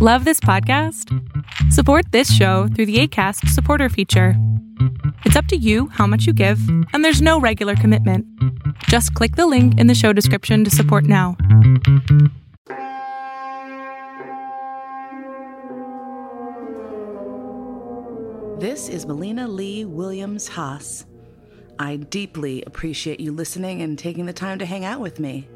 Love this podcast? Support this show through the ACAST supporter feature. It's up to you how much you give, and there's no regular commitment. Just click the link in the show description to support now. This is Melina Lee Williams Haas. I deeply appreciate you listening and taking the time to hang out with me.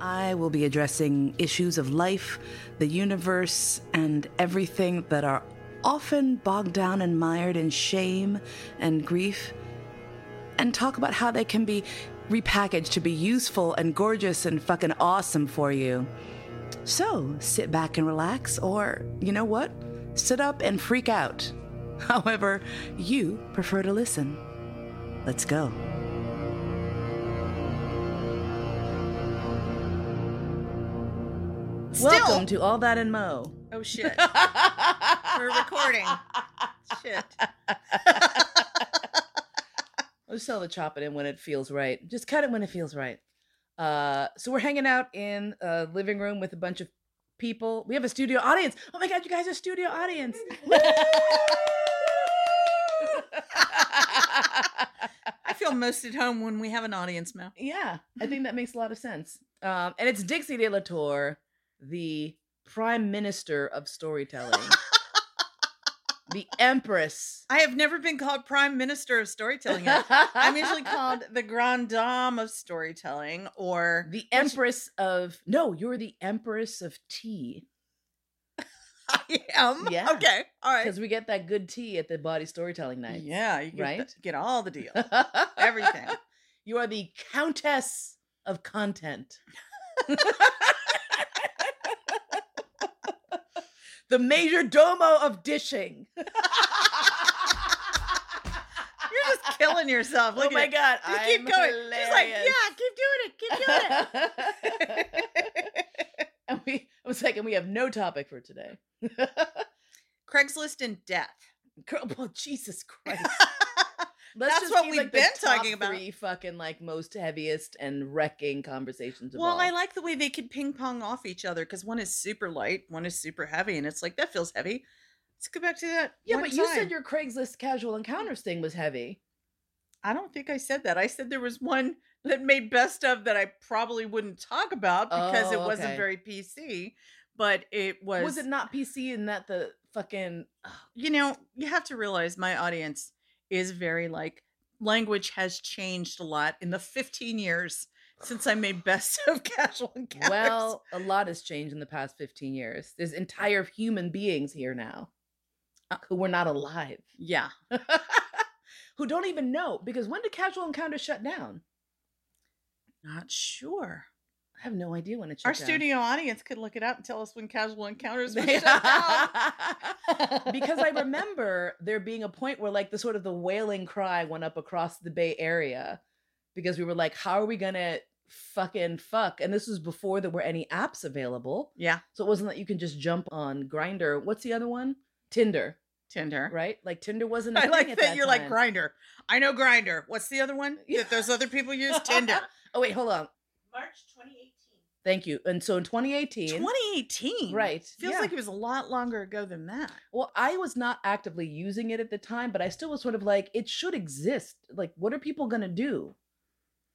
I will be addressing issues of life, the universe, and everything that are often bogged down and mired in shame and grief, and talk about how they can be repackaged to be useful and gorgeous and fucking awesome for you. So sit back and relax, or you know what? Sit up and freak out. However, you prefer to listen. Let's go. Welcome to All That and Mo. Oh shit. We're recording. Shit. Let's tell the chop it in when it feels right. Just cut it when it feels right. Uh, so we're hanging out in a living room with a bunch of people. We have a studio audience. Oh my god, you guys are studio audience. I feel most at home when we have an audience, Mel. yeah, I think that makes a lot of sense. Um, and it's Dixie De La Tour, the prime minister of storytelling, the empress. I have never been called Prime Minister of Storytelling. I'm usually called the Grande Dame of Storytelling or the empress of no, you're the empress of tea I am. Yeah. Okay. All right. because we get that good tea at the Bawdy storytelling night. Yeah, you get, right? the- get all the deals. Everything. You are the countess of content. The major domo of dishing. You're just killing yourself. Look oh my it. god, I'm keep going. Just like, yeah, keep doing it. Keep doing it. and we, I was like, and we have no topic for today. Craigslist and death. Girl, oh, Jesus Christ. That's just what be, we've like, been talking about. Three fucking like most heaviest and wrecking conversations. Well, all. I like the way they could ping pong off each other because one is super light, one is super heavy, and it's like that feels heavy. Let's go back to that. Yeah, but you said your Craigslist casual encounters thing was heavy. I don't think I said that. I said there was one that made best of that I probably wouldn't talk about because it Oh, wasn't okay. very PC, but it was. Was, it not PC in that the fucking You know, you have to realize my audience is very like language has changed a lot in the 15 years since I made best of casual encounters. well, a lot has changed in the past 15 years. There's entire human beings here now uh, who were not alive. yeah. who don't even know because when did casual encounters shut down? Not sure. I have no idea when it Our down. studio audience could look it up and tell us when casual encounters were They- shut down. because I remember there being a point where like the sort of the wailing cry went up across the Bay Area because we were like, how are we gonna fucking fuck? And this was before there were any apps available. Yeah, So it wasn't that you can just jump on Grindr. What's the other one? Tinder, Tinder. right? Like Tinder wasn't. a I thing like at that, you're like. Grindr. I know Grindr. What's the other one that those other people use? Tinder. oh wait, hold on. March 2018. Thank you. And so in 2018, 2018. right? Feels yeah. like it was a lot longer ago than that. Well, I was not actively using it at the time, but I still was sort of like, it should exist. Like, what are people gonna do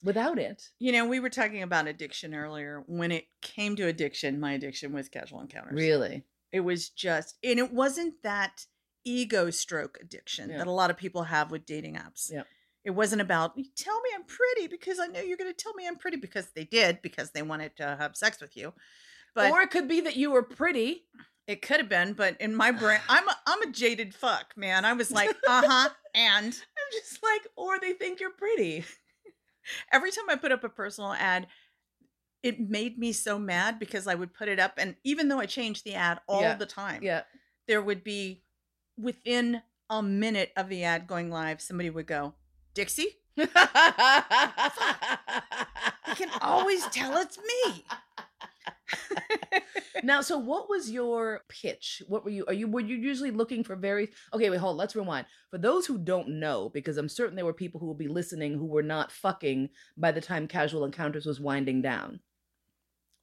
without it? You know, we were talking about addiction earlier. When it came to addiction, my addiction was casual encounters. Really? It was just, and it wasn't that ego stroke addiction Yeah. that a lot of people have with dating apps. Yep. It wasn't about tell me I'm pretty because I know you're going to tell me I'm pretty because they did because they wanted to have sex with you. But or it could be that you were pretty. it could have been, but in my brain, I'm a, I'm a jaded fuck, man. I was like, uh huh, and I'm just like, or they think you're pretty. every time I put up a personal ad, it made me so mad because I would put it up, and even though I changed the ad all Yeah. the time, Yeah. there would be within a minute of the ad going live, somebody would go, Dixie, you can always tell it's me. now, so what was your pitch? What were you? Are you were you usually looking for very? Okay, wait, hold. Let's rewind. For those who don't know, because I'm certain there were people who will be listening who were not fucking by the time Casual Encounters was winding down.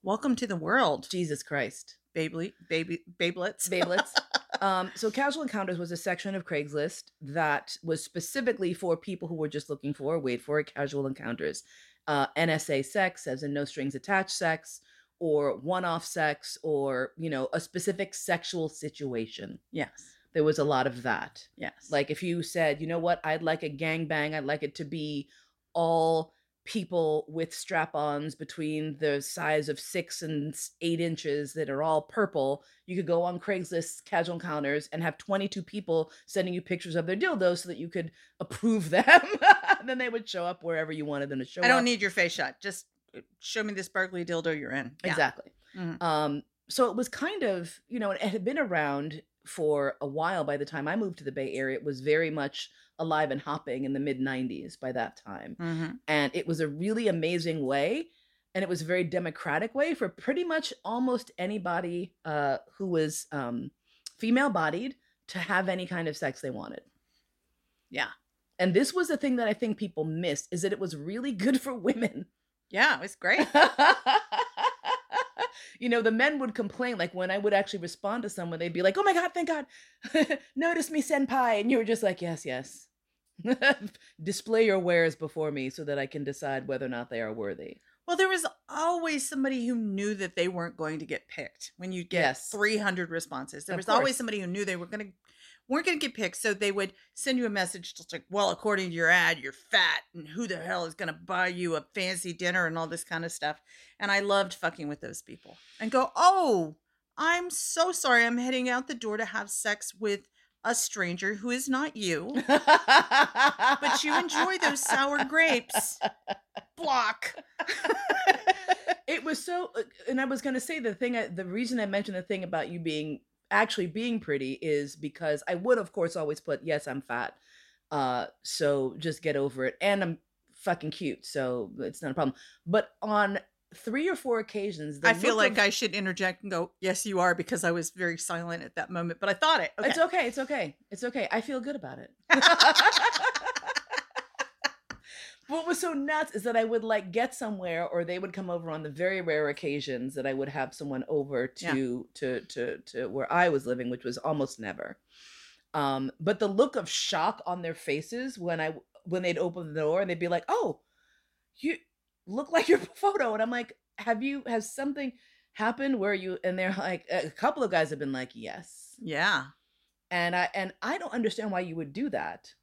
Welcome to the world. Jesus Christ. Baby, baby, babelets. Babelets. Um, so Casual Encounters was a section of Craigslist that was specifically for people who were just looking for, wait for it, casual encounters. Uh, NSA sex, as in no strings attached sex, or one-off sex, or you know, a specific sexual situation. yes. There was a lot of that. Yes. Like if you said, you know what, I'd like a gangbang, I'd like it to be all people with strap-ons between the size of six and eight inches that are all purple. You could go on Craigslist casual encounters and have 22 people sending you pictures of their dildos so that you could approve them. then they would show up wherever you wanted them to show up. I don't need your face shot. Just uh, show me this sparkly dildo you're in. Yeah. Exactly. Mhm. Um, so it was kind of, you know, it had been around for a while by the time I moved to the Bay Area. It was very much alive and hopping in the mid 90s by that time. Mhm. And it was a really amazing way. And it was a very democratic way for pretty much almost anybody uh, who was um, female bodied to have any kind of sex they wanted. Yeah. And this was the thing that I think people missed is that it was really good for women. Yeah, it was great. you know, the men would complain, like when I would actually respond to someone, they'd be like, oh my God, thank God. Notice me, senpai. And you were just like, yes, yes. Display your wares before me so that I can decide whether or not they are worthy. Well, there was always somebody who knew that they weren't going to get picked when you get Yes. 300 responses. There Of was always somebody who knew they were going to weren't going to get picked, so they would send you a message just like, "Well, according to your ad, you're fat, and who the hell is going to buy you a fancy dinner and all this kind of stuff." And I loved fucking with those people and go, "Oh, I'm so sorry. I'm heading out the door to have sex with a stranger who is not you." but you enjoy those sour grapes. Block. it was so uh, and i was going to say the thing I, the reason i mentioned the thing about you being actually being pretty is because i would of course always put yes i'm fat uh so just get over it and i'm fucking cute so it's not a problem but on three or four occasions I feel like of- I should interject and go, "Yes, you are," because I was very silent at that moment. But I thought it. Okay. It's okay. It's okay. It's okay. I feel good about it. what was so nuts is that I would like get somewhere or they would come over on the very rare occasions that I would have someone over Yeah. to to to to where I was living, which was almost never. Um, but the look of shock on their faces when I when they'd open the door and they'd be like, "Oh, you look like your photo," and I'm like, "Have you has something happened where you?" And they're like, a couple of guys have been like, "Yes." yeah. and i and i don't understand why you would do that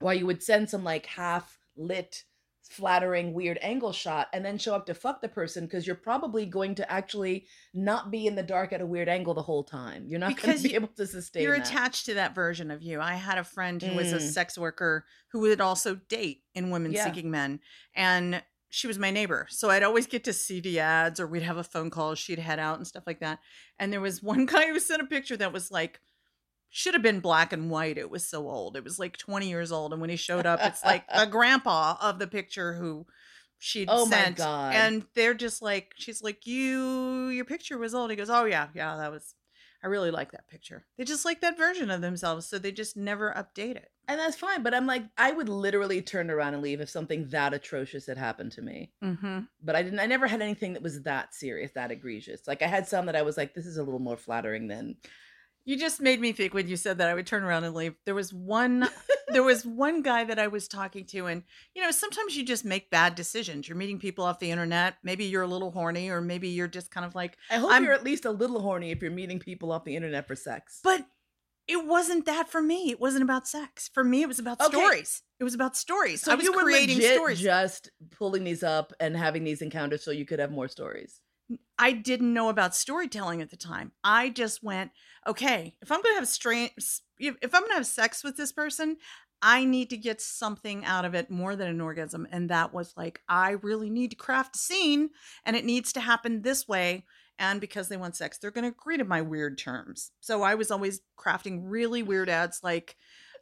why you would send some like half lit flattering weird angle shot and then show up to fuck the person because you're probably going to actually not be in the dark at a weird angle the whole time you're not going to be able to sustain You're that. attached to that version of you. I had a friend who was a Mm. sex worker who would also date in Women Yeah. Seeking Men. And she was my neighbor. So I'd always get to see the ads or we'd have a phone call. She'd head out and stuff like that. And there was one guy who sent a picture that was like, should have been black and white. It was so old. It was like 20 years old. And when he showed up, it's like the grandpa of the picture who she'd Oh my sent. God. And they're just like, she's like, you, your picture was old. He goes, oh, yeah, yeah, that was, I really like that picture. They just like that version of themselves. So they just never update it. and that's fine but i'm like i would literally turn around and leave if something that atrocious had happened to me Mm-hmm. but i didn't i never had anything that was that serious that egregious like i had some that i was like this is a little more flattering than You just made me think when you said that I would turn around and leave. There was one there was one guy that I was talking to and you know, sometimes you just make bad decisions. You're meeting people off the internet. Maybe you're a little horny or maybe you're just kind of like, I hope I'm- you're at least a little horny if you're meeting people off the internet for sex. but it wasn't that for me. It wasn't about sex. For me, it was about Okay. stories. It was about stories. so I was you were creating legit stories. just pulling these up and having these encounters so you could have more stories. I didn't know about storytelling at the time. I just went, okay, if I'm going to have strange, if I'm going to have sex with this person, I need to get something out of it more than an orgasm. And that was like, I really need to craft a scene and it needs to happen this way. And because they want sex, they're going to agree to my weird terms. So I was always crafting really weird ads like,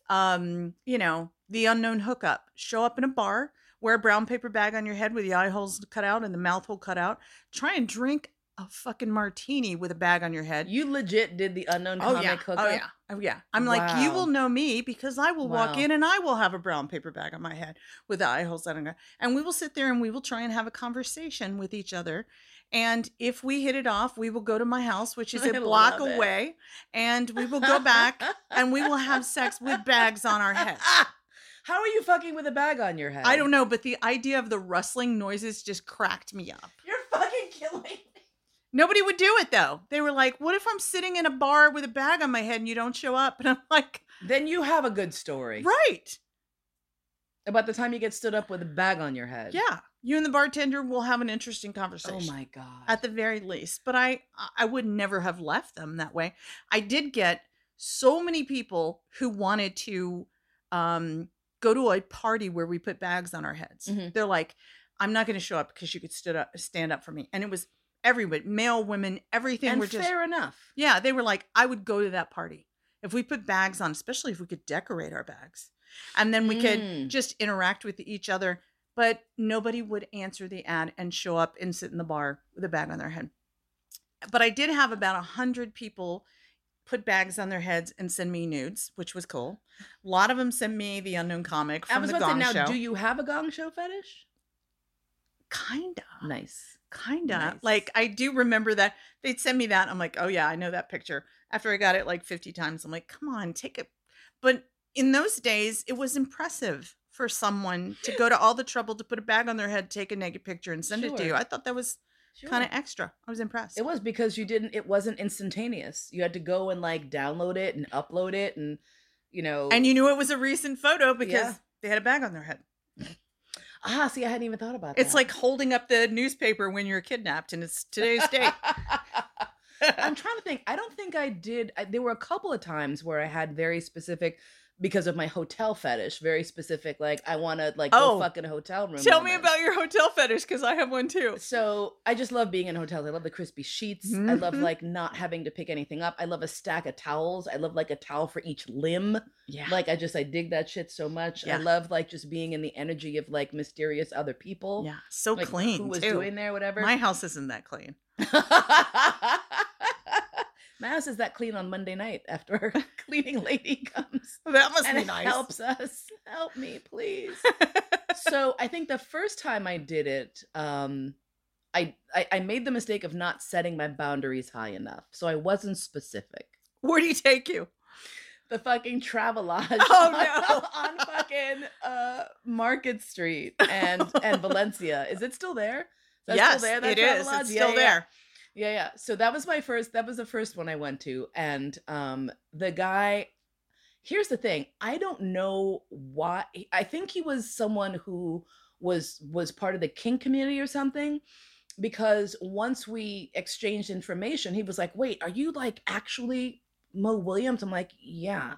um, you know, the unknown hookup. Show up in a bar, wear a brown paper bag on your head with the eye holes cut out and the mouth hole cut out. Try and drink a fucking martini with a bag on your head. You legit did the unknown oh yeah, oh, hookup. oh yeah, oh yeah. I'm like, you will know me because I will walk in and I will have a brown paper bag on my head with the eye holes that I'm and we will sit there and we will try and have a conversation with each other. And if we hit it off, we will go to my house, which is I a block love it. away, and we will go back and we will have sex with bags on our heads. How are you fucking with a bag on your head? I don't know, but the idea of the rustling noises just cracked me up. You're fucking killing me. Nobody would do it though. They were like, "What if I'm sitting in a bar with a bag on my head and you don't show up?" And I'm like, Then you have a good story. "Right, About the time you get stood up with a bag on your head. yeah." You and the bartender will have an interesting conversation. Oh my god. At the very least, but I I would never have left them that way. I did get so many people who wanted to um go to a party where we put bags on our heads. Mhm. They're like, "I'm not going to show up because you could stood up stand up for me." And it was everybody, male, women, everything and were just fair enough. Yeah, they were like, I would go to that party if we put bags on, especially if we could decorate our bags. And then we could Mm. just interact with each other. But nobody would answer the ad and show up and sit in the bar with a bag on their head. But I did have about a hundred people put bags on their heads and send me nudes, which was cool. A lot of them send me the unknown comic I from was the about to Gong say, now, Show. do you have a gong show fetish? Kinda. Nice. Kinda. Nice. Like I do remember that they'd send me that. I'm like, oh yeah, I know that picture. After I got it like 50 times, I'm like, come on, take it. But in those days, it was impressive for someone to go to all the trouble to put a bag on their head, take a naked picture, and send it to you. I thought that was kind of extra. I was impressed. It was because you didn't. It wasn't instantaneous. You had to go and like download it and upload it, and you know. and you knew it was a recent photo because Yeah. they had a bag on their head. ah, see, I hadn't even thought about it. It's like holding up the newspaper when you're kidnapped and it's today's date. I'm trying to think. I don't think I did. I, there were a couple of times where I had very specific, because of my hotel fetish, very specific. Like I want to like Oh. go fuck in a hotel room. Tell me about your hotel fetish because I have one too. So I just love being in hotels. I love the crispy sheets. I love Mhm. like not having to pick anything up. I love a stack of towels. I love like a towel for each limb. Yeah. Like I just I dig that shit so much. Yeah. I love like just being in the energy of like mysterious other people. yeah. So Like clean. Who was too. doing there, whatever. My house isn't that clean. My house is that clean on Monday night after our cleaning lady comes That must and be it nice. helps us. Help me, please. so I think the first time I did it, um, I, I I made the mistake of not setting my boundaries high enough. So I wasn't specific. Where do you take you? The fucking Travelodge Oh, on, on fucking uh, Market Street and and Valencia. Is it still there? Is that yes, still there, that it is. Travelodge? It's Yeah, still yeah. there. Yeah, yeah. So that was my first that was the first one I went to and um the guy Here's the thing. I don't know why I think he was someone who was was part of the kink community or something because once we exchanged information he was like, "Wait, are you like actually Mo Williams?" I'm like, "Yeah."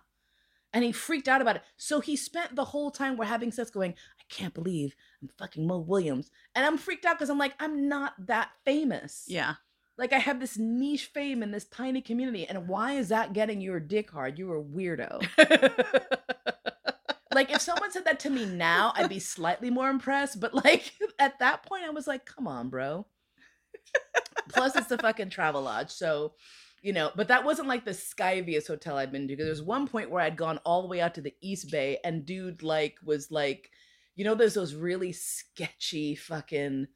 And he freaked out about it. So he spent the whole time we're having sex going, I can't believe I'm fucking Mo Williams. And I'm freaked out because I'm like, I'm not that famous. Yeah. Like I have this niche fame in this tiny community, and why is that getting your dick hard? You're a weirdo. like if someone said that to me now, I'd be slightly more impressed. But like at that point, I was like, come on, bro. Plus, it's the fucking Travelodge, so you know. But that wasn't like the skyviest hotel I'd been to. Because there was one point where I'd gone all the way out to the East Bay, and dude like was like, you know, there's those really sketchy fucking,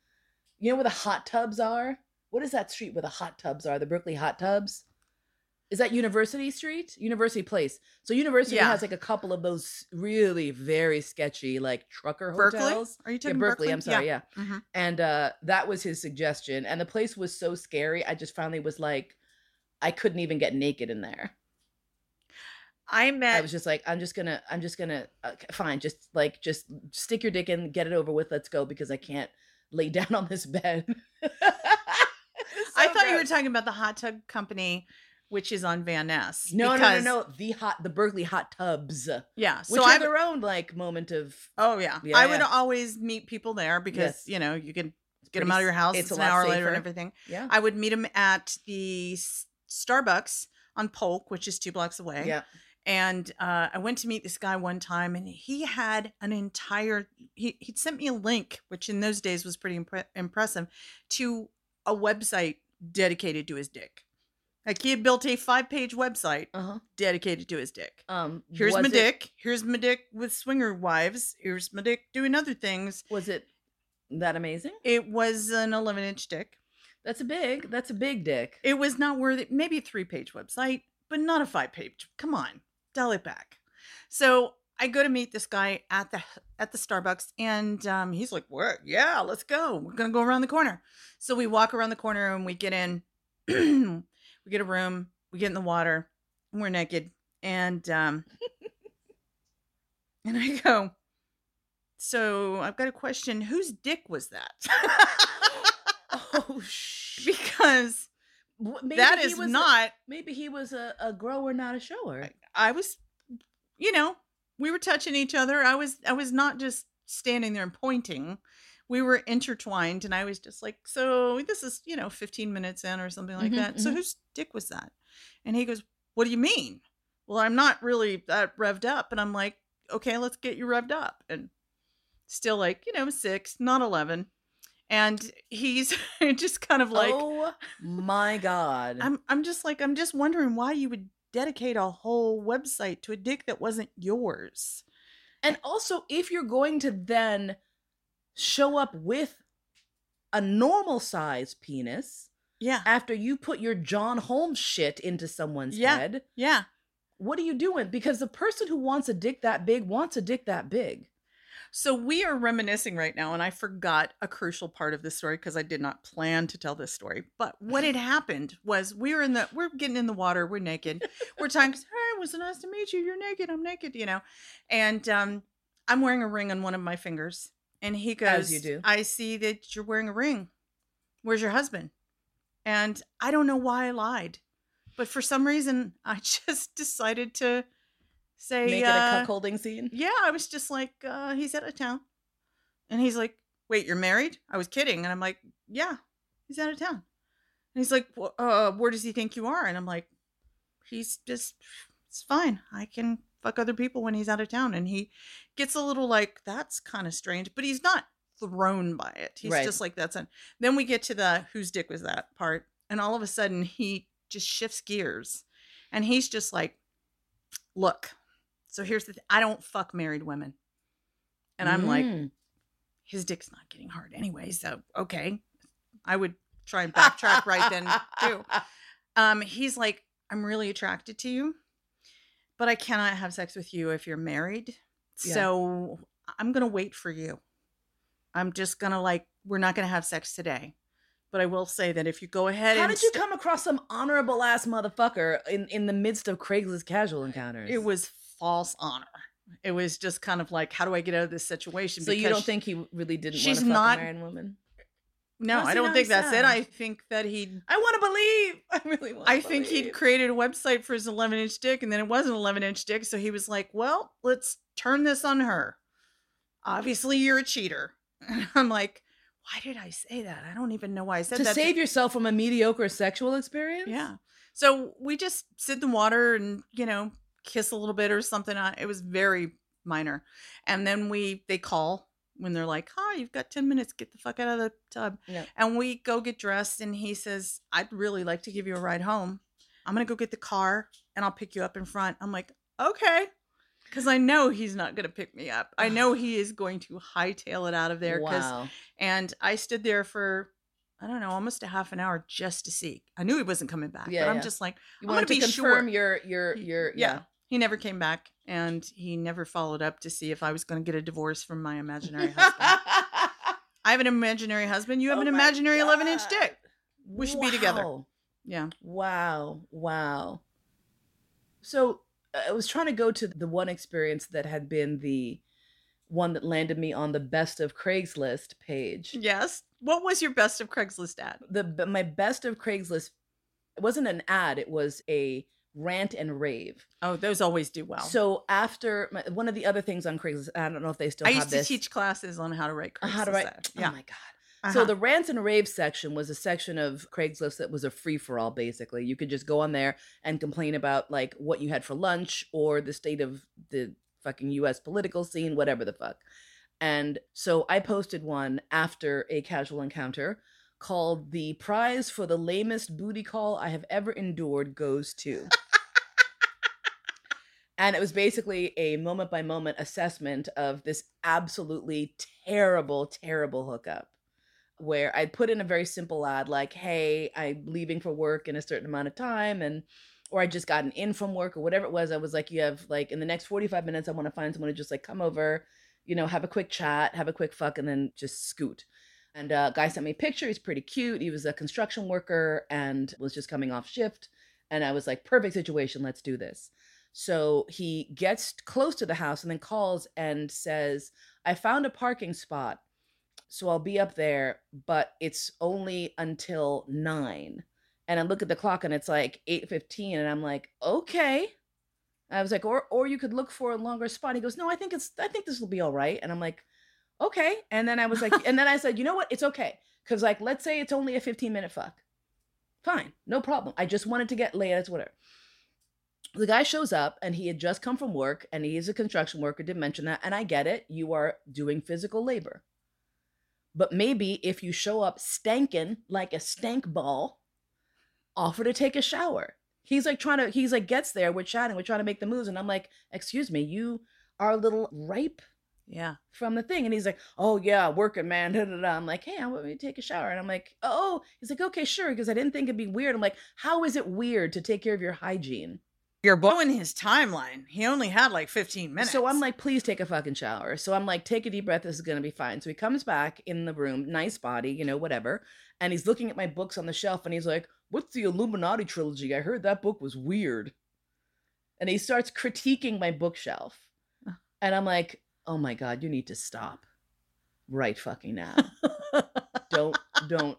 you know where the hot tubs are. What is that street where the hot tubs are? The Berkeley hot tubs. Is that University Street? University Place. So University Yeah. has like a couple of those really very sketchy like trucker Berkeley? hotels. Are you Yeah, talking Berkeley, I'm sorry, yeah. Mhm. And uh that was his suggestion. And the place was so scary. I just finally was like, I couldn't even get naked in there. I met. I was just like, I'm just gonna, I'm just gonna, uh, fine, just like, just stick your dick in, get it over with, let's go, because I can't lay down on this bed. I thought you were talking about the hot tub company, which is on Van Ness. No, no, no, because- no. The hot, the Berkeley hot tubs, Yeah. which So are I their own like moment of. Oh yeah. Yeah, I would always meet people there because Yes. you know you can get pretty them out of your house. it's It's, an hour later and everything. Yeah, I would meet them at the Starbucks on Polk, which is two blocks away. yeah. And uh, I went to meet this guy one time, and he had an entire. He he sent me a link, which in those days was pretty impre- impressive, to a website dedicated to his dick. Like he had built a five page website Uh-huh. dedicated to his dick. Um Here's was my it- dick. Here's my dick with swinger wives. Here's my dick doing other things. Was it that amazing? It was an 11 inch dick. That's a big. That's a big dick. It was not worthy. Maybe a three page website, but not a five page. Come on, dial it back. So I go to meet this guy at the at the Starbucks, and um, he's like, "What? Yeah, let's go. We're gonna go around the corner." So we walk around the corner and we get in. we get a room. We get in the water. And we're naked, and um, and I go. So I've got a question. Whose dick was that? oh shit. because Maybe that he is was a- not maybe he was a, a grower, not a shower. I was, you know, we were touching each other. I was, I was not just standing there and pointing. We were intertwined, and I was just like, "So this is, you know, 15 minutes in or something like Mhm, that." So mhm. whose dick was that? And he goes, "What do you mean?" Well, I'm not really that revved up, and I'm like, "Okay, let's get you revved up." And still like, you know, six, not 11. And he's just kind of like, oh my god. I'm I'm just like I'm just wondering why you would dedicate a whole website to a dick that wasn't yours. And also, if you're going to then show up with a normal size penis Yeah. after you put your John Holmes shit into someone's Yeah. head, Yeah. what are you doing? Because the person who wants a dick that big wants a dick that big. So we are reminiscing right now, and I forgot a crucial part of this story because I did not plan to tell this story. But what had happened was we were in the we're getting in the water, we're naked, we're talking. Hey, it was nice to meet you. You're naked. I'm naked. You know, and um, I'm wearing a ring on one of my fingers, and he goes, As you do. I see that you're wearing a ring. Where's your husband? And I don't know why I lied, but for some reason I just decided to say Make it uh, a cuckolding scene. yeah, I was just like, uh, he's out of town. And he's like, wait, you're married? I was kidding. And I'm like, yeah, he's out of town. And he's like, "Wh- uh, where does he think you are? And I'm like, he's just, it's fine. I can fuck other people when he's out of town. And he gets a little like, that's kind of strange, but he's not thrown by it. He's Right. just like, that's it. Then we get to the whose dick was that part. And all of a sudden he just shifts gears. And he's just like, look, so here's the thing. I don't fuck married women. And I'm like, Mm. his dick's not getting hard anyway. So, okay. I would try and backtrack right then, too. Um, he's like, I'm really attracted to you, but I cannot have sex with you if you're married. Yeah. So I'm going to wait for you. I'm just going to like, we're not going to have sex today. But I will say that if you go ahead How did you st- come across some honorable ass motherfucker in, in the midst of Craigslist casual encounters? it was false honor. It was just kind of like, how do I get out of this situation? so you don't think he really didn't she's want to fuck not- a married woman? No, I don't think that's it. I think that he'd I want to believe. I really want. To believe. I think he'd created a website for his 11 inch dick, and then it was an 11 inch dick. So he was like, well, let's turn this on her. Obviously, you're a cheater. And I'm like, why did I say that? I don't even know why I said to that. To save yourself from a mediocre sexual experience. Yeah. So we just sit in the water and, you know, kiss a little bit or something. Uh, It was very minor. And then we, they call when they're like, hi, you've got 10 minutes. Get the fuck out of the tub. Yeah. And we go get dressed, and he says, I'd really like to give you a ride home. I'm going to go get the car and I'll pick you up in front. I'm like, okay. Because I know he's not going to pick me up. I know he is going to hightail it out of there. Wow. And I stood there for, I don't know, almost a half an hour just to see. I knew he wasn't coming back. Yeah, but I'm yeah. just like, You I'm gonna to be confirm sure. your your your yeah. He never came back and he never followed up to see if I was going to get a divorce from my imaginary husband. I have an imaginary husband. You have Oh an imaginary 11 inch dick. We should be together. Yeah. Wow. Wow. So uh, I was trying to go to the one experience that had been the one that landed me on the best of Craigslist page. Yes. What was your best of Craigslist ad? The my best of Craigslist it wasn't an ad, it was a rant and rave. Oh, those always do well. So after my, one of the other things on Craigslist, I don't know if they still I have used to teach classes on how to write Craigslist how to write. ads. Oh my god. So Uh-huh. the rants and raves section was a section of Craigslist that was a free for all. Basically, you could just go on there and complain about like what you had for lunch or the state of the fucking U.S. political scene, whatever the fuck. And so I posted one after a casual encounter called The Prize for the Lamest Booty Call I Have Ever Endured Goes to. and it was basically a moment by moment assessment of this absolutely terrible, terrible hookup where I'd put in a very simple ad like, hey, I'm leaving for work in a certain amount of time and or I just gotten in from work or whatever it was. I was like, you have like in the next 45 minutes, I want to find someone to just like come over, you know, have a quick chat, have a quick fuck, and then just scoot. And uh guy sent me a picture. He's pretty cute. He was a construction worker and was just coming off shift. And I was like, perfect situation, let's do this. So he gets close to the house and then calls and says, I found a parking spot. So I'll be up there, but it's only until nine. And I look at the clock and it's like 8:15 and I'm like, "Okay." I was like, "Or or you could look for a longer spot." He goes, "No, I think it's I think this will be all right." And I'm like, "Okay." And then I was like, and then I said, "You know what? It's okay." Cuz like let's say it's only a 15 minute fuck. Fine. No problem. I just wanted to get laid. It's whatever. The guy shows up and he had just come from work and he is a construction worker, didn't mention that. And I get it. You are doing physical labor. But maybe if you show up stankin' like a stank ball, offer to take a shower. He's like trying to, he's like gets there, we're chatting, we're trying to make the moves. And I'm like, excuse me, you are a little ripe Yeah. from the thing. And he's like, oh yeah, working man. Da, da, da. I'm like, hey, I want me to take a shower. And I'm like, oh, he's like, okay, sure. Because I didn't think it'd be weird. I'm like, how is it weird to take care of your hygiene? You're blowing his timeline. He only had like 15 minutes. So I'm like, please take a fucking shower. So I'm like, take a deep breath. This is gonna be fine. So he comes back in the room, nice body, you know, whatever. And he's looking at my books on the shelf, and he's like, "What's the Illuminati trilogy? I heard that book was weird." And he starts critiquing my bookshelf, and I'm like, "Oh my god, you need to stop, right fucking now. don't, don't,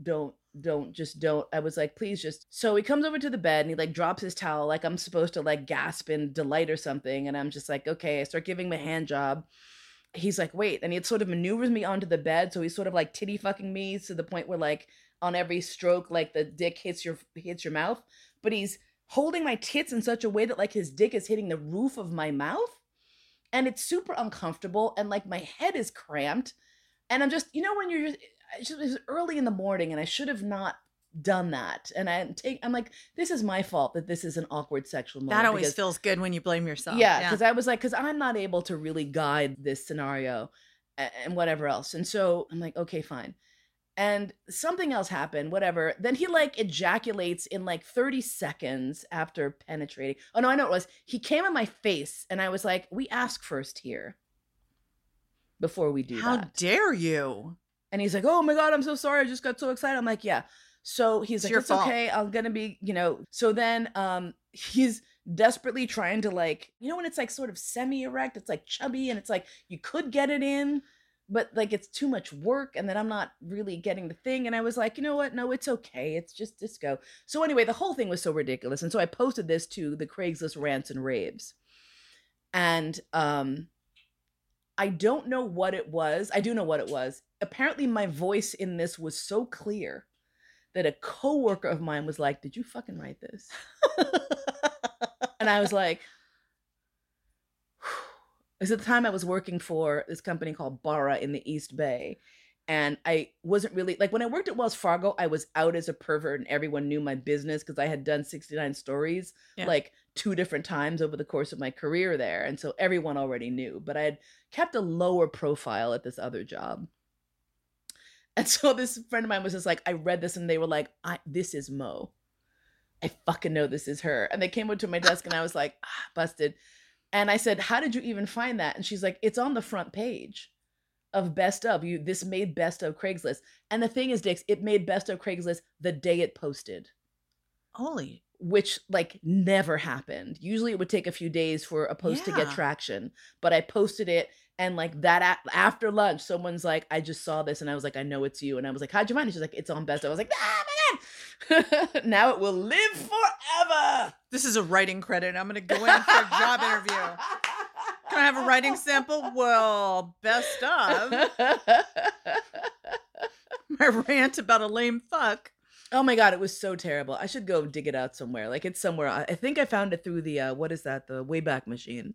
don't." Don't just don't i was like please just so he comes over to the bed and he like drops his towel like i'm supposed to like gasp in delight or something and i'm just like okay i start giving him a hand job. He's like wait and he sort of maneuvers me onto the bed so he's sort of like titty fucking me to the point where like on every stroke like the dick hits your hits your mouth but he's holding my tits in such a way that like his dick is hitting the roof of my mouth and it's super uncomfortable and like my head is cramped and i'm just you know when you're just it was early in the morning and I should have not done that. And I take I'm like, this is my fault that this is an awkward sexual moment. that always because- feels good when you blame yourself. yeah, because I was like, because I'm not able to really guide this scenario and whatever else. And so I'm like, okay, fine. And something else happened, whatever. Then he like ejaculates in like 30 seconds after penetrating. Oh no, I know it was. He came in my face and I was like, we ask first here before we do How that. dare you? And he's like, "Oh my god, I'm so sorry. I just got so excited." I'm like, "Yeah." So he's It's like, "It's fault." okay. I'm gonna be, you know." So then, um, he's desperately trying to like, you know, when it's like sort of semi-erect, it's like chubby, and it's like you could get it in, but like it's too much work, and then I'm not really getting the thing. And I was like, you know what? No, it's okay. It's just disco. So anyway, the whole thing was so ridiculous, and so I posted this to the Craigslist rants and raves, and um. I don't know what it was. I do know what it was. Apparently, my voice in this was so clear that a coworker of mine was like, "Did you fucking write this?" and I was like, "It's at the time I was working for this company called Barra in the East Bay." And I wasn't really like when I worked at Wells Fargo, I was out as a pervert and everyone knew my business because I had done 69 stories Yeah. like two different times over the course of my career there. And so everyone already knew, but I had kept a lower profile at this other job. And so this friend of mine was just like, I read this and they were like, I this is Mo. I fucking know this is her. And they came up to my desk and I was like, ah, busted. And I said, How did you even find that? And she's like, It's on the front page of best of you. This made best of Craigslist. And the thing is, Dix, it made best of Craigslist the day it posted Holy. which like never happened. Usually it would take a few days for a post to get traction, but I posted it and like that a- after lunch someone's like I just saw this and I was like I know it's you and I was like how'd you find it? She's like it's on best. I was like ah my god. now it will live forever. This is a writing credit. I'm going to go in for a job interview. Can I have a writing sample? Well, best of my rant about a lame fuck. Oh my god, it was so terrible. I should go dig it out somewhere. Like it's somewhere. I I think I found it through the uh what is that? The Wayback Machine.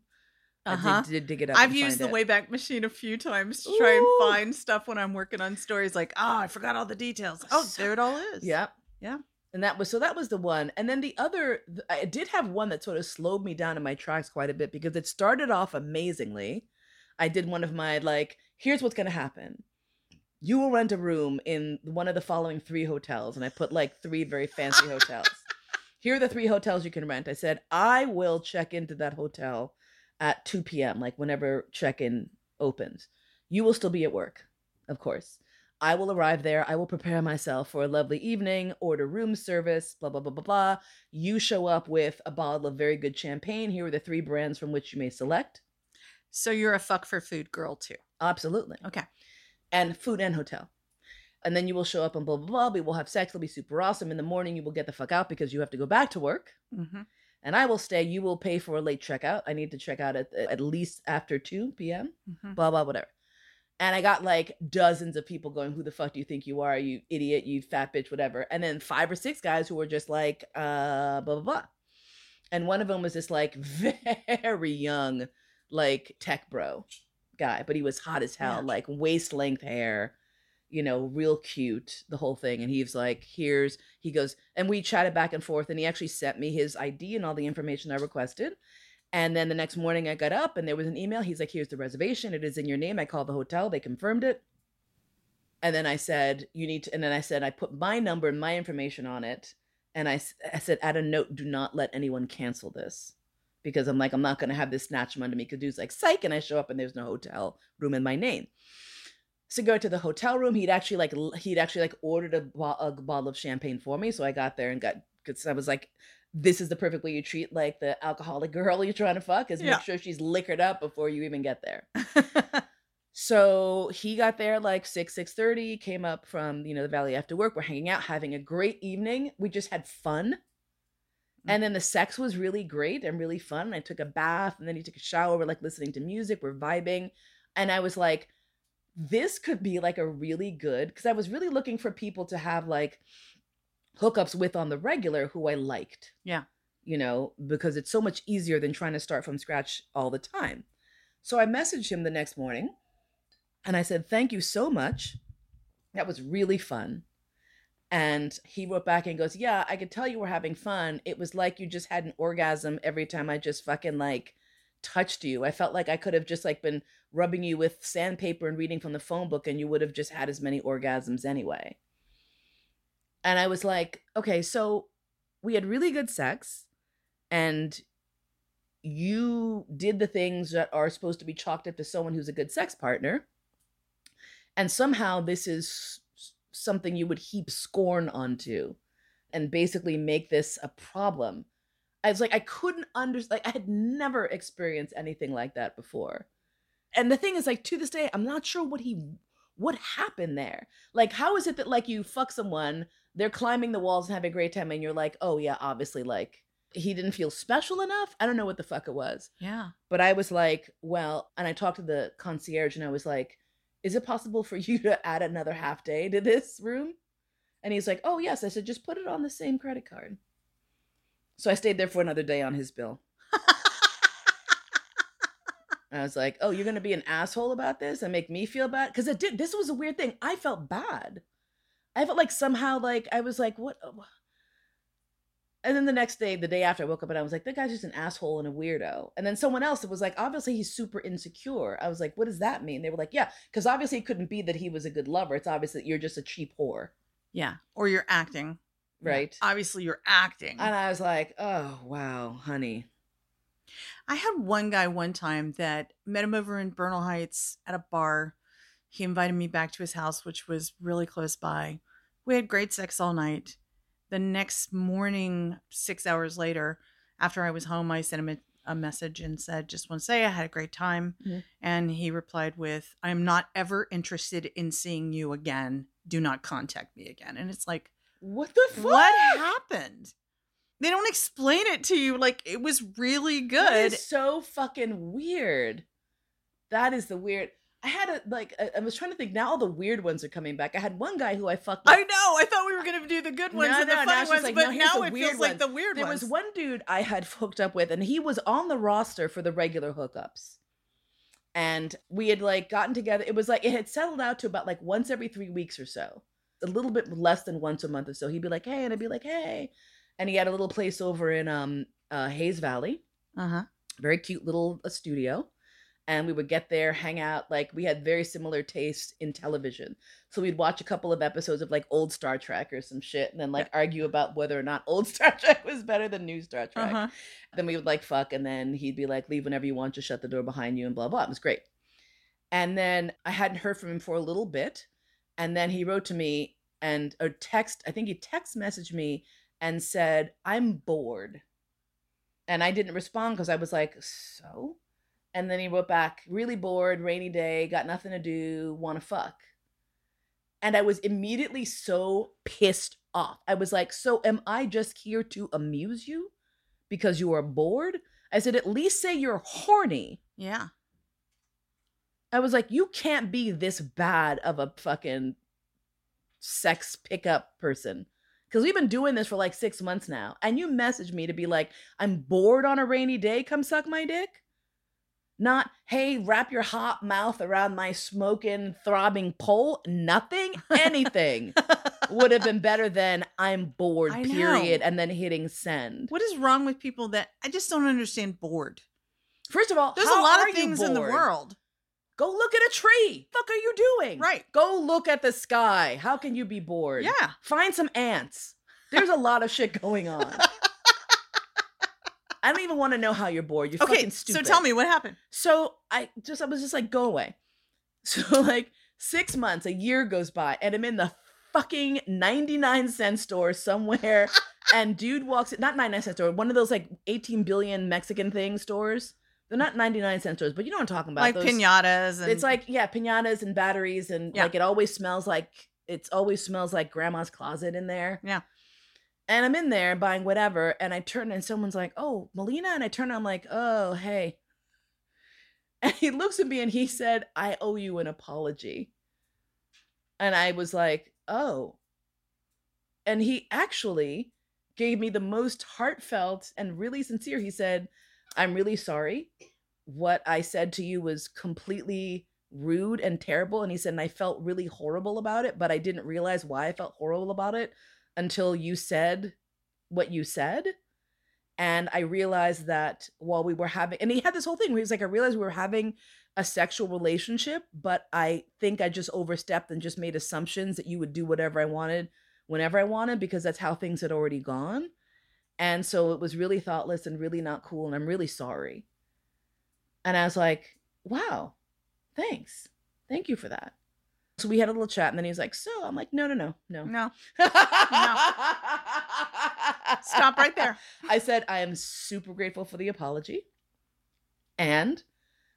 Uh-huh. I did, did dig it up. I've used the it. Wayback Machine a few times to try and find stuff when I'm working on stories. Like, oh, I forgot all the details. Oh, So- there it all is. Yep. Yeah. And that was so that was the one. And then the other I did have one that sort of slowed me down in my tracks quite a bit because it started off amazingly. I did one of my like, here's what's gonna happen. You will rent a room in one of the following three hotels. And I put like three very fancy hotels. Here are the three hotels you can rent. I said, I will check into that hotel at 2 p.m., like whenever check in opens. You will still be at work, of course. I will arrive there. I will prepare myself for a lovely evening, order room service, blah, blah, blah, blah, blah. You show up with a bottle of very good champagne. Here are the three brands from which you may select. So you're a fuck for food girl too. Absolutely. Okay. And food and hotel. And then you will show up and blah, blah, blah. We will have sex. It'll be super awesome. In the morning, you will get the fuck out because you have to go back to work. Mm-hmm. And I will stay. You will pay for a late checkout. I need to check out at, at least after 2 p.m. Mm-hmm. blah blah whatever. And I got like dozens of people going, "Who the fuck do you think you are, you idiot, you fat bitch, whatever?" And then five or six guys who were just like, "Uh, blah blah blah." And one of them was this like very young, like tech bro guy, but he was hot as hell, Yeah. like waist length hair, you know, real cute, the whole thing. And he's like, "Here's," he goes, and we chatted back and forth, and he actually sent me his ID and all the information I requested. And then the next morning I got up and there was an email. He's like, here's the reservation. It is in your name. I called the hotel. They confirmed it. And then I said, you need to, and then I said, I put my number and my information on it. And I, I said, add a note, do not let anyone cancel this. Because I'm like, I'm not going to have this snatch from under me. Because dude's like, psych. And I show up and there's no hotel room in my name. So go to the hotel room. He'd actually like, he'd actually like ordered a, bo- a bottle of champagne for me. So I got there and got, because I was like, this is the perfect way you treat like the alcoholic girl you're trying to fuck is Yeah. make sure she's liquored up before you even get there. So he got there like six six thirty. Came up from you know the valley after work. We're hanging out, having a great evening. We just had fun, mm. and then the sex was really great and really fun. I took a bath, and then he took a shower. We're like listening to music. We're vibing, and I was like, this could be like a really good because I was really looking for people to have like hookups with on the regular who I liked. Yeah. You know, because it's so much easier than trying to start from scratch all the time. So I messaged him the next morning and I said, Thank you so much. That was really fun. And he wrote back and goes, Yeah, I could tell you were having fun. It was like you just had an orgasm every time I just fucking like touched you. I felt like I could have just like been rubbing you with sandpaper and reading from the phone book and you would have just had as many orgasms anyway. And I was like, okay, so we had really good sex and you did the things that are supposed to be chalked up to someone who's a good sex partner. And somehow this is something you would heap scorn onto and basically make this a problem. I was like, I couldn't understand. Like, I had never experienced anything like that before. And the thing is, like, to this day, I'm not sure what he, what happened there. Like, how is it that like you fuck someone, they're climbing the walls and having a great time, and you're like, oh yeah, obviously, like he didn't feel special enough. I don't know what the fuck it was, yeah. but I was like, well, and I talked to the concierge, and I was like, is it possible for you to add another half day to this room? And he's like, oh yes. I said, just put it on the same credit card. So I stayed there for another day on his bill. And I was like, "Oh, you're gonna be an asshole about this and make me feel bad?" Because it did. This was a weird thing. I felt bad. I felt like somehow, like I was like, "What?" uh, And then the next day, the day after, I woke up and I was like, "That guy's just an asshole and a weirdo." And then someone else was like, "Obviously, he's super insecure." I was like, "What does that mean?" They were like, "Yeah, because obviously it couldn't be that he was a good lover. It's obvious that you're just a cheap whore, Yeah. Or you're acting. Yeah. right?" Obviously, you're acting. And I was like, "Oh wow, honey." I had one guy one time that met him over in Bernal Heights at a bar. He invited me back to his house, which was really close by. We had great sex all night. The next morning, six hours later, after I was home, I sent him a, a message and said, Just want to say I had a great time. Mhm. And he replied with, I am not ever interested in seeing you again. Do not contact me again. And it's like, What the fuck? what happened? They don't explain it to you. Like, it was really good. is so fucking weird. That is the weird. I had a like I, I was trying to think now all the weird ones are coming back. I had one guy who I fucked with. I know. I thought we were gonna do the good ones No, and the no, now funny ones, like, but no, now it feels like the weird there ones. was one dude I had hooked up with, and he was on the roster for the regular hookups. And we had like gotten together. It was like it had settled out to about like once every three weeks or so, a little bit less than once a month or so. He'd be like, "Hey," and I'd be like, "Hey," and he had a little place over in um uh, Hayes Valley, Uh huh. very cute little uh, studio. And we would get there hang out like we had very similar tastes in television. So we'd watch a couple of episodes of like old star trek or some shit and then like argue about whether or not old star trek was better than new star trek. Uh huh. then we would like fuck and then he'd be like leave whenever you want just shut the door behind you and blah blah. It was great. And then i hadn't heard from him for a little bit. And then he wrote to me and a text i think he text messaged me and said i'm bored. And i didn't respond because i was like so? And then he wrote back really bored rainy day got nothing to do want to fuck. And i was immediately so pissed off. I was like so am i just here to amuse you because you are bored? I said at least say you're horny. Yeah. I was like, you can't be this bad of a fucking sex pickup person. Because we've been doing this for like six months now. And you message me to be like, I'm bored on a rainy day. Come suck my dick. Not, hey, wrap your hot mouth around my smoking, throbbing pole. Nothing, anything would have been better than I'm bored, I know. period. And then hitting send. What is wrong with people that I just don't understand bored? First of all, There's how a lot of things in the world. Go look at a tree. The Fuck are you doing? Right. Go look at the sky. How can you be bored? Yeah. Find some ants. There's a lot of shit going on. I don't even want to know how you're bored. You're Okay. fucking stupid. So tell me what happened. So I just I was just like, go away. So like six months, a year goes by, and I'm in the fucking 99 cent store somewhere. and dude walks in, not 99 cent store, one of those like 18 billion Mexican thing stores. They're not 99 cent stores, but you know what I'm talking about. like those- pinatas and it's like yeah, pinatas and batteries and Yeah. like it always smells like it always smells like grandma's closet in there. Yeah. And I'm in there buying whatever, and I turn and someone's like, "Oh, Melina," and I turn. I'm like, "Oh, hey." And he looks at me and he said, "I owe you an apology." And I was like, "Oh." And he actually gave me the most heartfelt and really sincere. He said, "I'm really sorry what I said to you was completely rude and terrible. And he said, and I felt really horrible about it, but I didn't realize why I felt horrible about it until you said what you said. And I realized that while we were having, and he had this whole thing where he was like, I realized we were having a sexual relationship, but I think I just overstepped and just made assumptions that you would do whatever I wanted whenever I wanted because that's how things had already gone. And so it was really thoughtless and really not cool. And I'm really sorry. And I was like, wow, thanks. Thank you for that. So we had a little chat and then he was like, so I'm like, no, no, no, no. no. Stop right there. I said, I am super grateful for the apology. And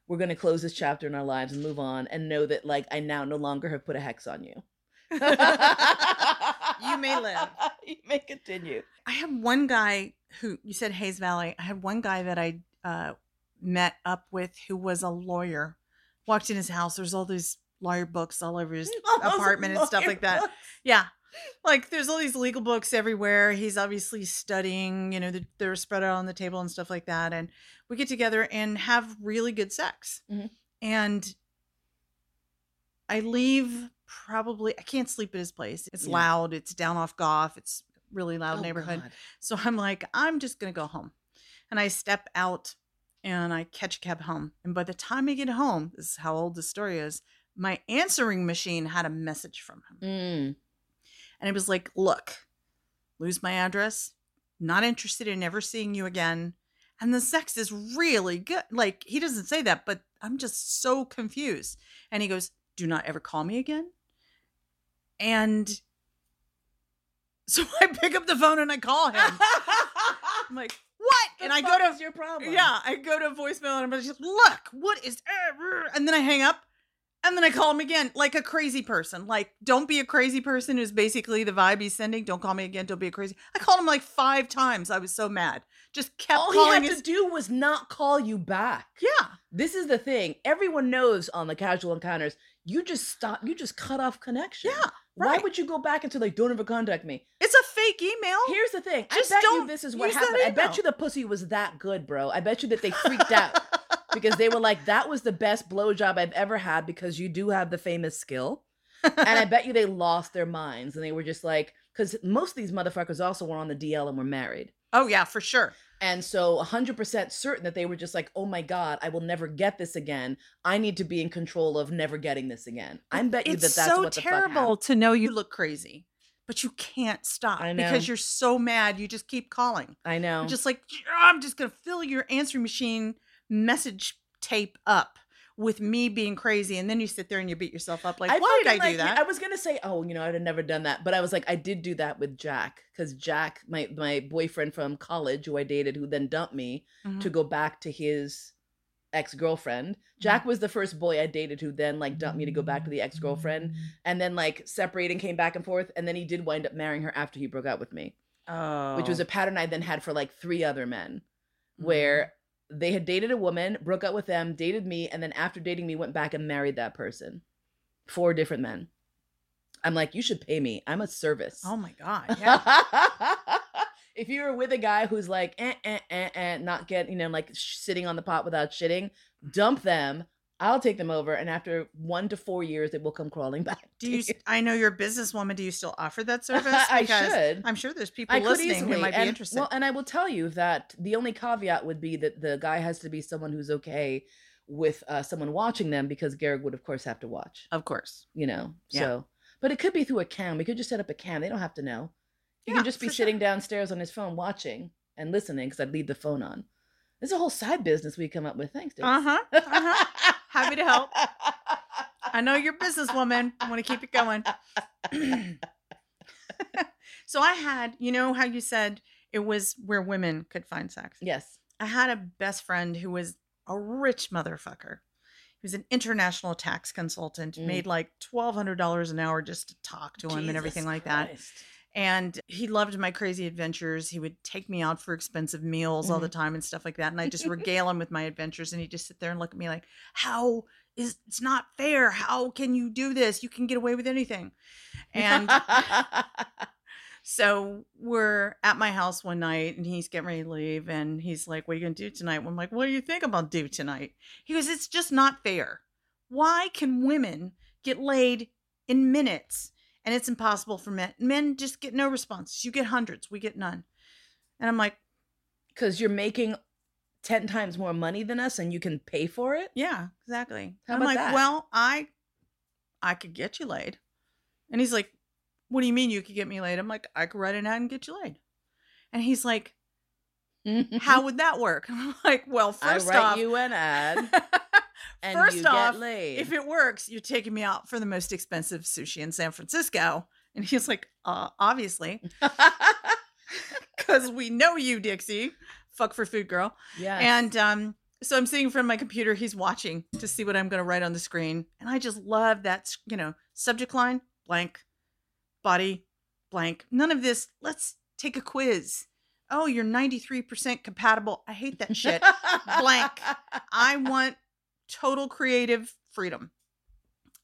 we're going to close this chapter in our lives and move on and know that, like, I now no longer have put a hex on you. You may live. You may continue. I have one guy who you said Hayes Valley. I had one guy that I uh, met up with who was a lawyer. Walked in his house. There's all these lawyer books all over his apartment and stuff like that. Yeah. Like there's all these legal books everywhere. He's obviously studying, you know, the, they're spread out on the table and stuff like that. And we get together and have really good sex. Mhm. And I leave probably, I can't sleep at his place. It's Yeah. loud, it's down off Gough, it's really loud Oh, neighborhood. God. So I'm like, I'm just going to go home. And I step out and I catch a cab home. And by the time I get home, this is how old the story is, my answering machine had a message from him. Mm. And it was like, look, lose my address, not interested in ever seeing you again. And the sex is really good. Like, he doesn't say that, but I'm just so confused. And he goes, do not ever call me again. And so I pick up the phone and I call him. I'm like, what? The and I go to your problem. yeah, I go to voicemail and I'm just look, what is and then I hang up And then I call him again, like a crazy person. Like, don't be a crazy person is basically the vibe he's sending. Don't call me again. Don't be a crazy. I called him like five times. I was so mad. Just kept All he calling had his. to do was not call you back. yeah. This is the thing. Everyone knows on the casual encounters, you just stop, you just cut off connection. Yeah. Why would you go back into like, don't ever contact me? It's a fake email. Here's the thing. Just I bet you this is what happened. I bet you the pussy was that good, bro. I bet you that they freaked out because they were like, that was the best blowjob I've ever had because you do have the famous skill. and I bet you they lost their minds and they were just like, because most of these motherfuckers also were on the DL and were married. oh yeah, for sure. And so 100% certain that they were just like, oh my God, I will never get this again. I need to be in control of never getting this again. I bet you that that's so what the fuck It's so terrible to know you look crazy, but you can't stop because you're so mad. You just keep calling. I know. You're just like I'm just gonna fill your answering machine message tape up with me being crazy, and then you sit there and you beat yourself up like, why did I fucking do that? I was gonna say, oh, you know, I'd have never done that, but I was like, I did do that with Jack because Jack, my my boyfriend from college, who I dated, who then dumped me Mhm. to go back to his ex girlfriend. Mm-hmm. Jack was the first boy I dated who then like dumped me to go back to the ex girlfriend, and then like separated and came back and forth, and then he did wind up marrying her after he broke up with me, oh, which was a pattern I then had for like three other men where they had dated a woman, broke up with them, dated me, and then after dating me, went back and married that person. Four different men. I'm like, you should pay me. I'm a service. oh my god, yeah, if you were with a guy who's like, eh, eh, eh, eh, not getting, you know, like sh- sitting on the pot without shitting, dump them. I'll take them over, and after one to four years, they will come crawling back. do you? I know you're a businesswoman. Do you still offer that service? I should. I'm sure there's people I listening easily who might be and, interested. Well, and I will tell you that the only caveat would be that the guy has to be someone who's okay with uh, someone watching them because Garrick would, of course, have to watch. of course, You know, Yeah. so. But it could be through a cam. We could just set up a cam. They don't have to know. He Yeah, can just be for sure. sitting downstairs on his phone watching and listening because I'd leave the phone on. There's a whole side business we come up with. Thanks, Dix. uh huh, uh huh. Happy to help. I know you're a businesswoman. I want to keep it going. so I had, you know how you said it was where women could find sex. yes. I had a best friend who was a rich motherfucker. He was an international tax consultant, Mm. made like twelve hundred dollars an hour just to talk to him and everything like that. And he loved my crazy adventures. He would take me out for expensive meals all the Mm-hmm. time and stuff like that. And I just regale him with my adventures. And he'd just sit there and look at me like, How is it's not fair? How can you do this? You can get away with anything. And so we're at my house one night and he's getting ready to leave. And he's like, What are you going to do tonight? I'm like, What do you think I'm going to do tonight? He goes, It's just not fair. Why can women get laid in minutes and it's impossible for men? Men just get no responses. You get hundreds, we get none. And I'm like, Because you're making 10 times more money than us and you can pay for it? Yeah, exactly. How I'm like, that? well, I I could get you laid. And he's like, What do you mean you could get me laid? I'm like, I could write an ad and get you laid. And he's like, How would that work? I'm like, Well, first I write off, you an ad and first off, if it works, you're taking me out for the most expensive sushi in San Francisco. And he's like, uh, obviously, because we know you, Dixie. Fuck for food girl. yeah. And um, so I'm sitting in front of my computer. He's watching to see what I'm going to write on the screen. And I just love that, you know, subject line, blank, body, blank. None of this. Let's take a quiz. Oh, you're 93% compatible. I hate that shit. blank. I want total creative freedom.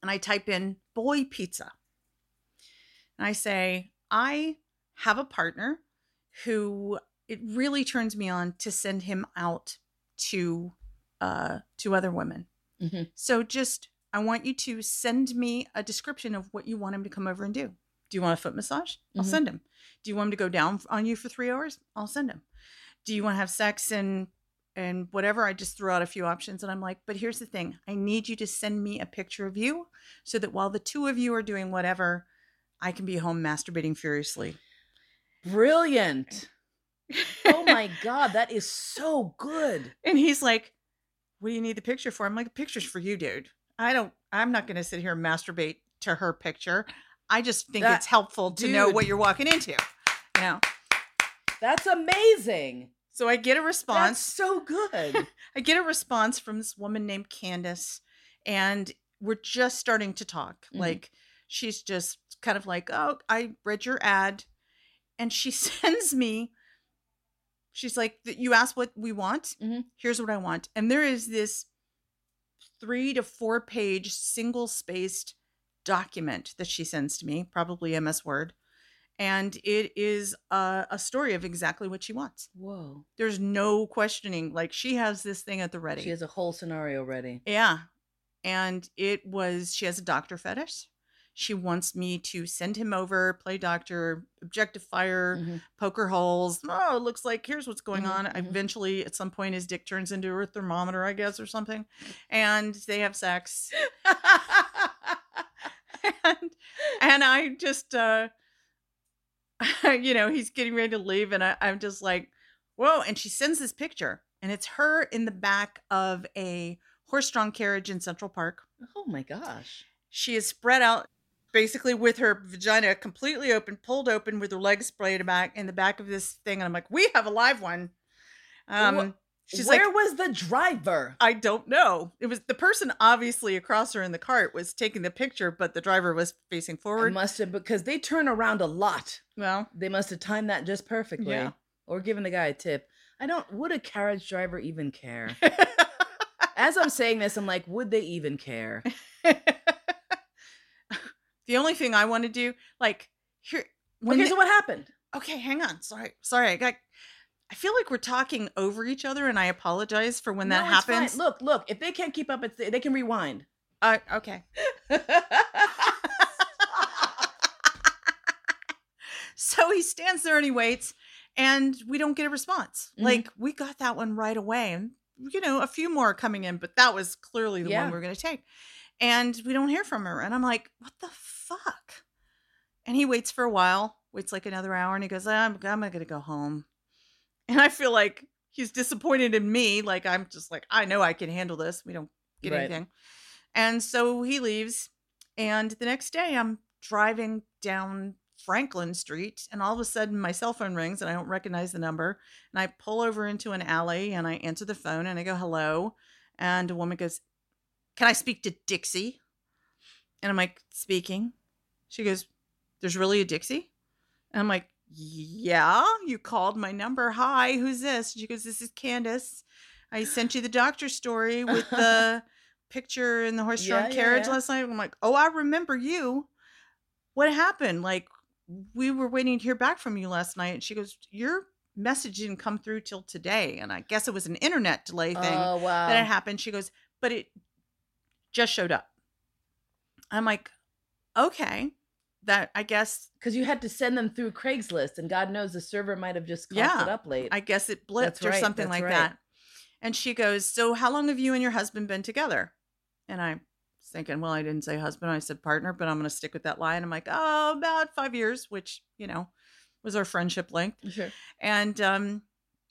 And I type in boy pizza. And I say, I have a partner who it really turns me on to send him out to uh to other women. Mhm. So just I want you to send me a description of what you want him to come over and do. Do you want a foot massage? I'll Mhm. send him. Do you want him to go down on you for 3 hours? I'll send him. Do you want to have sex and and whatever? I just threw out a few options and I'm like, "But here's the thing. I need you to send me a picture of you so that while the two of you are doing whatever, I can be home masturbating furiously." Brilliant. Oh my God, that is so good. And he's like, What do you need the picture for? I'm like, Picture's for you, dude. I don't, I'm not going to sit here and masturbate to her picture. I just think That- it's helpful to know what you're walking into. You know? That's amazing. So I get a response. That's so good. I get a response from this woman named Candace. And we're just starting to talk. Mhm. Like she's just kind of like, "Oh, I read your ad." And she sends me She's like, "You asked what we want. Mhm. Here's what I want." And there is this 3 to 4 page single spaced document that she sends to me, probably MS Word. And it is a, a story of exactly what she wants. Whoa. There's no questioning. Like she has this thing at the ready. She has a whole scenario ready. Yeah. And it was, she has a doctor fetish. She wants me to send him over, play doctor, objectifier, Mhm. poker holes. Oh, it looks like here's what's going Mhm, on. mhm. Eventually, at some point, his dick turns into a thermometer, I guess, or something. And they have sex. and, and I just, uh, you know, he's getting ready to leave. And I, I'm just like, whoa. And she sends this picture, and it's her in the back of a horse drawn carriage in Central Park. oh my gosh. She is spread out basically with her vagina completely open, pulled open with her legs sprayed back in the back of this thing. And I'm like, we have a live one. Um, she's Where like, was the driver? I don't know. It was the person obviously across her in the cart was taking the picture, but the driver was facing It forward. must have because they turn around a lot. well, They must have timed that just perfectly. Yeah. Or given the guy a tip. I don't would a carriage driver even care? As I'm saying this, I'm like, would they even care? the only thing I want to do, like here, when okay, so what happened? okay, hang on. Sorry, sorry. I got. I feel like we're talking over each other, and I apologize for when that No, fine. happens. Look, look, if they can't keep up, it's they can rewind. Uh, okay. So he stands there and he waits, and we don't get a response. Mhm. Like we got that one right away, and you know, a few more are coming in, but that was clearly the Yeah. one we are going to take. And we don't hear from her, and I'm like, what the fuck? And he waits for a while, waits like another hour, and he goes, I'm I'm going to go home. And I feel like he's disappointed in me. Like I'm just like, I know I can handle this. We don't get Right. anything. And so he leaves. And the next day, I'm driving down Franklin Street, and all of a sudden, my cell phone rings, and I don't recognize the number. And I pull over into an alley, and I answer the phone, and I go, "Hello," and a woman goes, "Can I speak to Dixie?" And I'm like, "Speaking." She goes, "There's really a Dixie?" And I'm like, "Yeah, you called my number. Hi, who's this?" She goes, "This is Candace. I sent you the doctor story with the." picture in the horse-drawn Yeah, yeah, carriage yeah. last night. I'm like, oh, I remember you. What happened? Like, we were waiting to hear back from you last night. And she goes, your message didn't come through till today. And I guess it was an internet delay thing Oh wow. that happened. She goes, but it just showed up. I'm like, okay, that I guess, Because you had to send them through Craigslist, and God knows the server might have just coughed Yeah, it up late. I guess it blipped That's or right, something that's like right. that. And she goes, so how long have you and your husband been together? And I'm thinking, well, I didn't say husband, I said partner, but I'm going to stick with that line. I'm like, oh, about five years, which, you know, was our friendship length. sure. And um,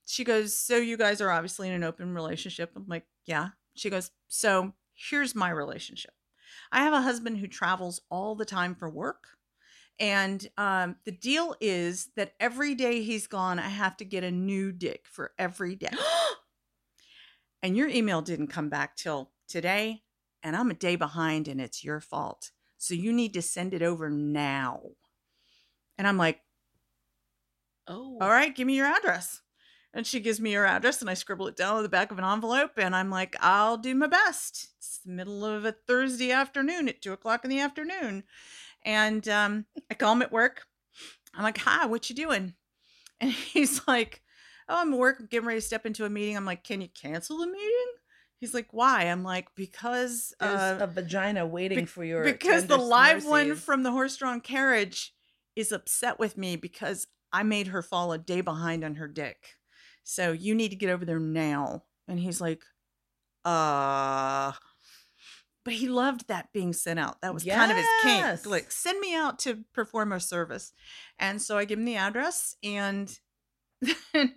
she goes, So you guys are obviously in an open relationship. I'm like, Yeah. She goes, So here's my relationship. I have a husband who travels all the time for work. And um, the deal is that every day he's gone, I have to get a new dick for every day. and your email didn't come back till today. And I'm a day behind, and it's your fault. So you need to send it over now. And I'm like, oh. all right, give me your address. And she gives me her address and I scribble it down on the back of an envelope and I'm like, I'll do my best. It's the middle of a Thursday afternoon at two o'clock in the afternoon. And um, I call him at work. I'm like, hi, what you doing? And he's like, oh, I'm at work. I'm getting ready to step into a meeting. I'm like, can you cancel the meeting? He's like, why? I'm like, because uh, a vagina waiting bec- for your because the live one from the horse-drawn carriage is upset with me because I made her fall a day behind on her dick. So you need to get over there now. And he's like, uh but he loved that being sent out. That was kind of his Yes. kink. Like, send me out to perform a service. And so I give him the address and then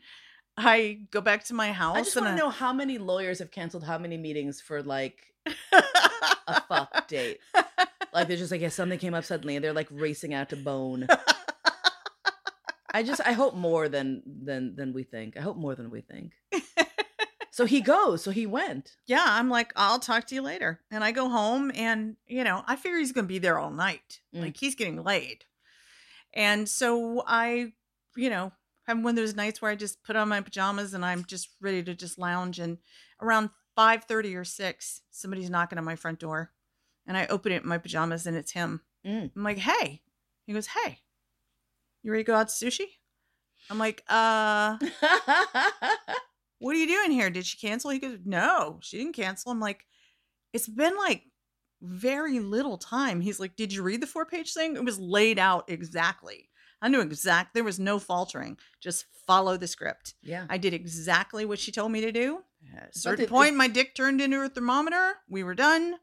I go back to my house I just want to know how many lawyers have canceled how many meetings for like a fuck date. Like they're just like, yeah, something came up suddenly, and they're like racing out to bone. I just, I hope more than than than we think. I hope more than we think. So he goes. So he went. yeah, I'm like, I'll talk to you later. And I go home and, you know, I figure he's going to be there all night. Mm. Like he's getting laid. And so I, you know, have one of those nights where I just put on my pajamas and I'm just ready to just lounge. And around 5.30 or 6, somebody's knocking on my front door. And I open it in my pajamas and it's him. Mm. I'm like, hey. He goes, hey, you ready to go out to sushi? I'm like, uh, what are you doing here? Did she cancel? He goes, no, she didn't cancel. I'm like, it's been like very little time. He's like, did you read the four page thing? It was laid out exactly. I knew exact. There was no faltering. Just follow the script. yeah. I did exactly what she told me to do. At a certain it- point, my dick turned into a thermometer. We were done.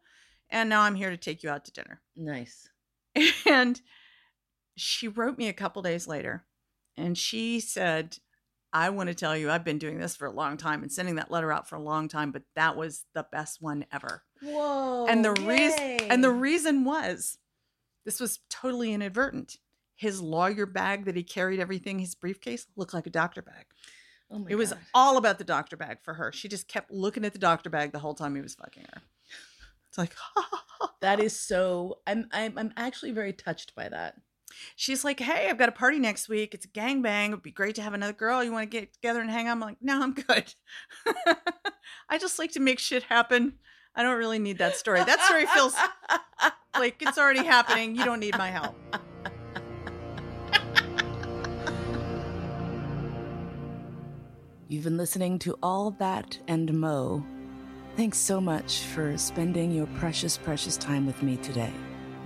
And now I'm here to take you out to dinner. nice. And she wrote me a couple days later and she said, I want to tell you, I've been doing this for a long time and sending that letter out for a long time, but that was the best one ever. Whoa. and the reason and the reason was this was totally inadvertent. His lawyer bag that he carried everything, his briefcase, looked like a doctor bag. oh my it was God. all about the doctor bag for her. She just kept looking at the doctor bag the whole time he was fucking her. It's like, That is so. I'm. I'm. I'm actually very touched by that. She's like, "Hey, I've got a party next week. It's a gangbang. It'd be great to have another girl. You want to get together and hang out?" I'm like, "No, I'm good. I just like to make shit happen. I don't really need that story. That story feels like it's already happening. You don't need my help." You've been listening to All That and Mo. Thanks so much for spending your precious, precious time with me today.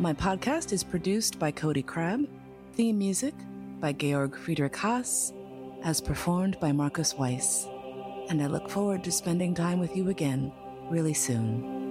My podcast is produced by Cody Crabb, theme music by Georg Friedrich Haas, as performed by Marcus Weiss. And I look forward to spending time with you again really soon.